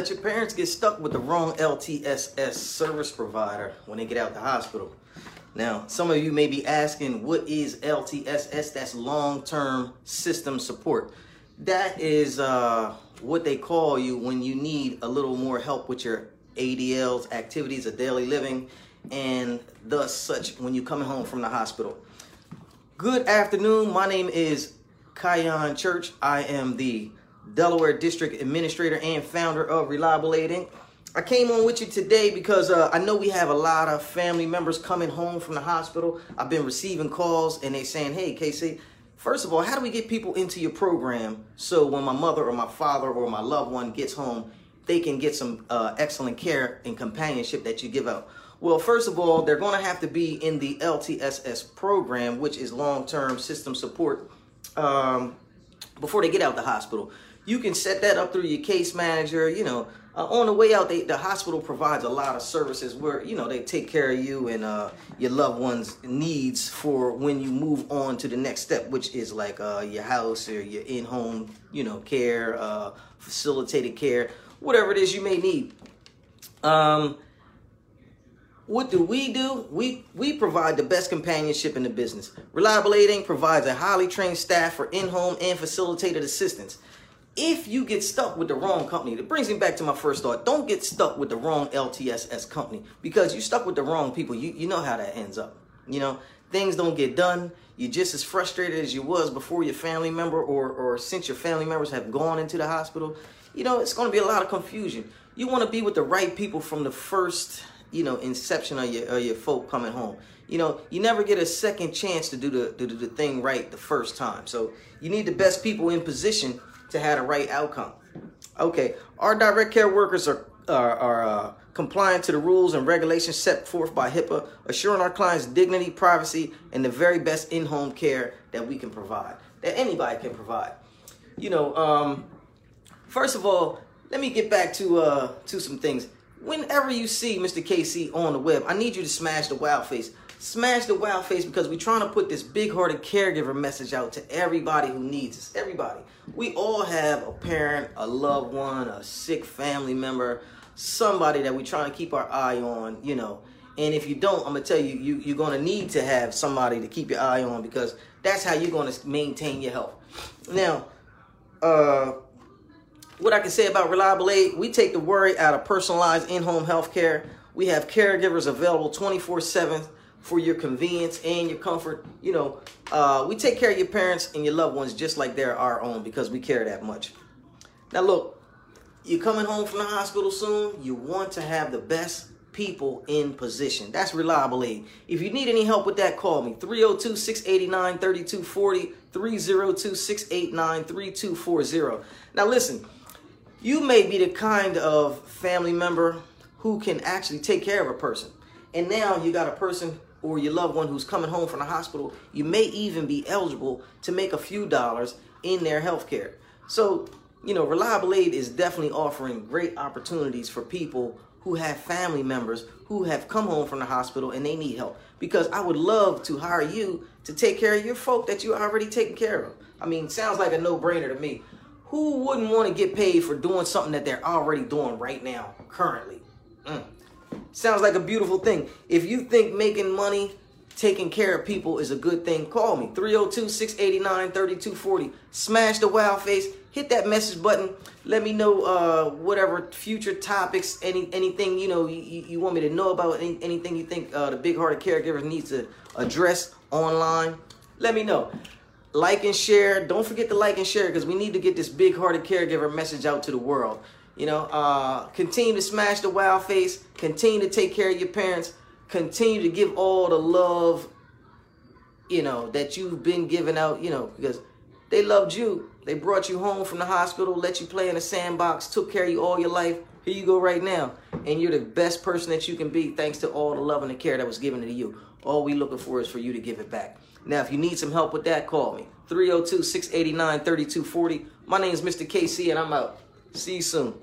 let your parents get stuck with the wrong LTSS service provider when they get out the hospital. Now, some of you may be asking, what is LTSS? That's long-term system support. That is uh, what they call you when you need a little more help with your ADLs, activities of daily living, and thus such when you're coming home from the hospital. Good afternoon. My name is Khyon Church. I am the Delaware District Administrator and founder of Reliable Aid Inc. I came on with you today because uh, I know we have a lot of family members coming home from the hospital. I've been receiving calls and they saying, hey, Casey, first of all, how do we get people into your program so when my mother or my father or my loved one gets home, they can get some uh, excellent care and companionship that you give out? Well, first of all, they're going to have to be in the LTSS program, which is long-term system support, um, before they get out of the hospital. You can set that up through your case manager. You know, uh, on the way out, they, the hospital provides a lot of services where you know they take care of you and uh, your loved ones' needs for when you move on to the next step, which is like uh, your house or your in-home, you know, care, uh, facilitated care, whatever it is you may need. Um, what do we do? We we provide the best companionship in the business. Reliable Aid Inc. provides a highly trained staff for in-home and facilitated assistance if you get stuck with the wrong company, that brings me back to my first thought. Don't get stuck with the wrong LTSS company because you stuck with the wrong people. You, you know how that ends up. You know, things don't get done. You're just as frustrated as you was before your family member or, or since your family members have gone into the hospital. You know, it's going to be a lot of confusion. You want to be with the right people from the first, you know, inception of your, of your folk coming home. You know, you never get a second chance to do the, to do the thing right the first time. So you need the best people in position to have the right outcome. Okay, our direct care workers are are, are uh, compliant to the rules and regulations set forth by HIPAA, assuring our clients dignity, privacy, and the very best in-home care that we can provide, that anybody can provide. You know, um, first of all, let me get back to uh, to some things. Whenever you see Mr. KC on the web, I need you to smash the wow face. Smash the wow face because we're trying to put this big-hearted caregiver message out to everybody who needs us. Everybody. We all have a parent, a loved one, a sick family member, somebody that we're trying to keep our eye on, you know. And if you don't, I'm gonna tell you, you you're gonna need to have somebody to keep your eye on because that's how you're gonna maintain your health. Now, uh, what I can say about Reliable Aid, we take the worry out of personalized in-home health care. We have caregivers available 24-7 for your convenience and your comfort. You know, uh, we take care of your parents and your loved ones just like they're our own because we care that much. Now, look, you're coming home from the hospital soon. You want to have the best people in position. That's reliable aid. If you need any help with that, call me 302 689 3240, 302 689 3240. Now, listen, you may be the kind of family member who can actually take care of a person. And now you got a person or your loved one who's coming home from the hospital, you may even be eligible to make a few dollars in their health care. So, you know, Reliable Aid is definitely offering great opportunities for people who have family members who have come home from the hospital and they need help. Because I would love to hire you to take care of your folk that you're already taking care of. I mean, sounds like a no-brainer to me. Who wouldn't want to get paid for doing something that they're already doing right now, currently? Mm. Sounds like a beautiful thing. If you think making money, taking care of people is a good thing, call me. 302-689-3240. Smash the wow face. Hit that message button. Let me know uh, whatever future topics, any anything you know you, you want me to know about, any, anything you think uh, the big-hearted caregivers needs to address online. Let me know like and share. Don't forget to like and share because we need to get this big-hearted caregiver message out to the world. You know, uh, continue to smash the wild face. Continue to take care of your parents. Continue to give all the love, you know, that you've been giving out, you know, because they loved you. They brought you home from the hospital, let you play in a sandbox, took care of you all your life. Here you go right now. And you're the best person that you can be thanks to all the love and the care that was given to you. All we looking for is for you to give it back. Now, if you need some help with that, call me. 302-689-3240. My name is Mr. KC, and I'm out. See you soon.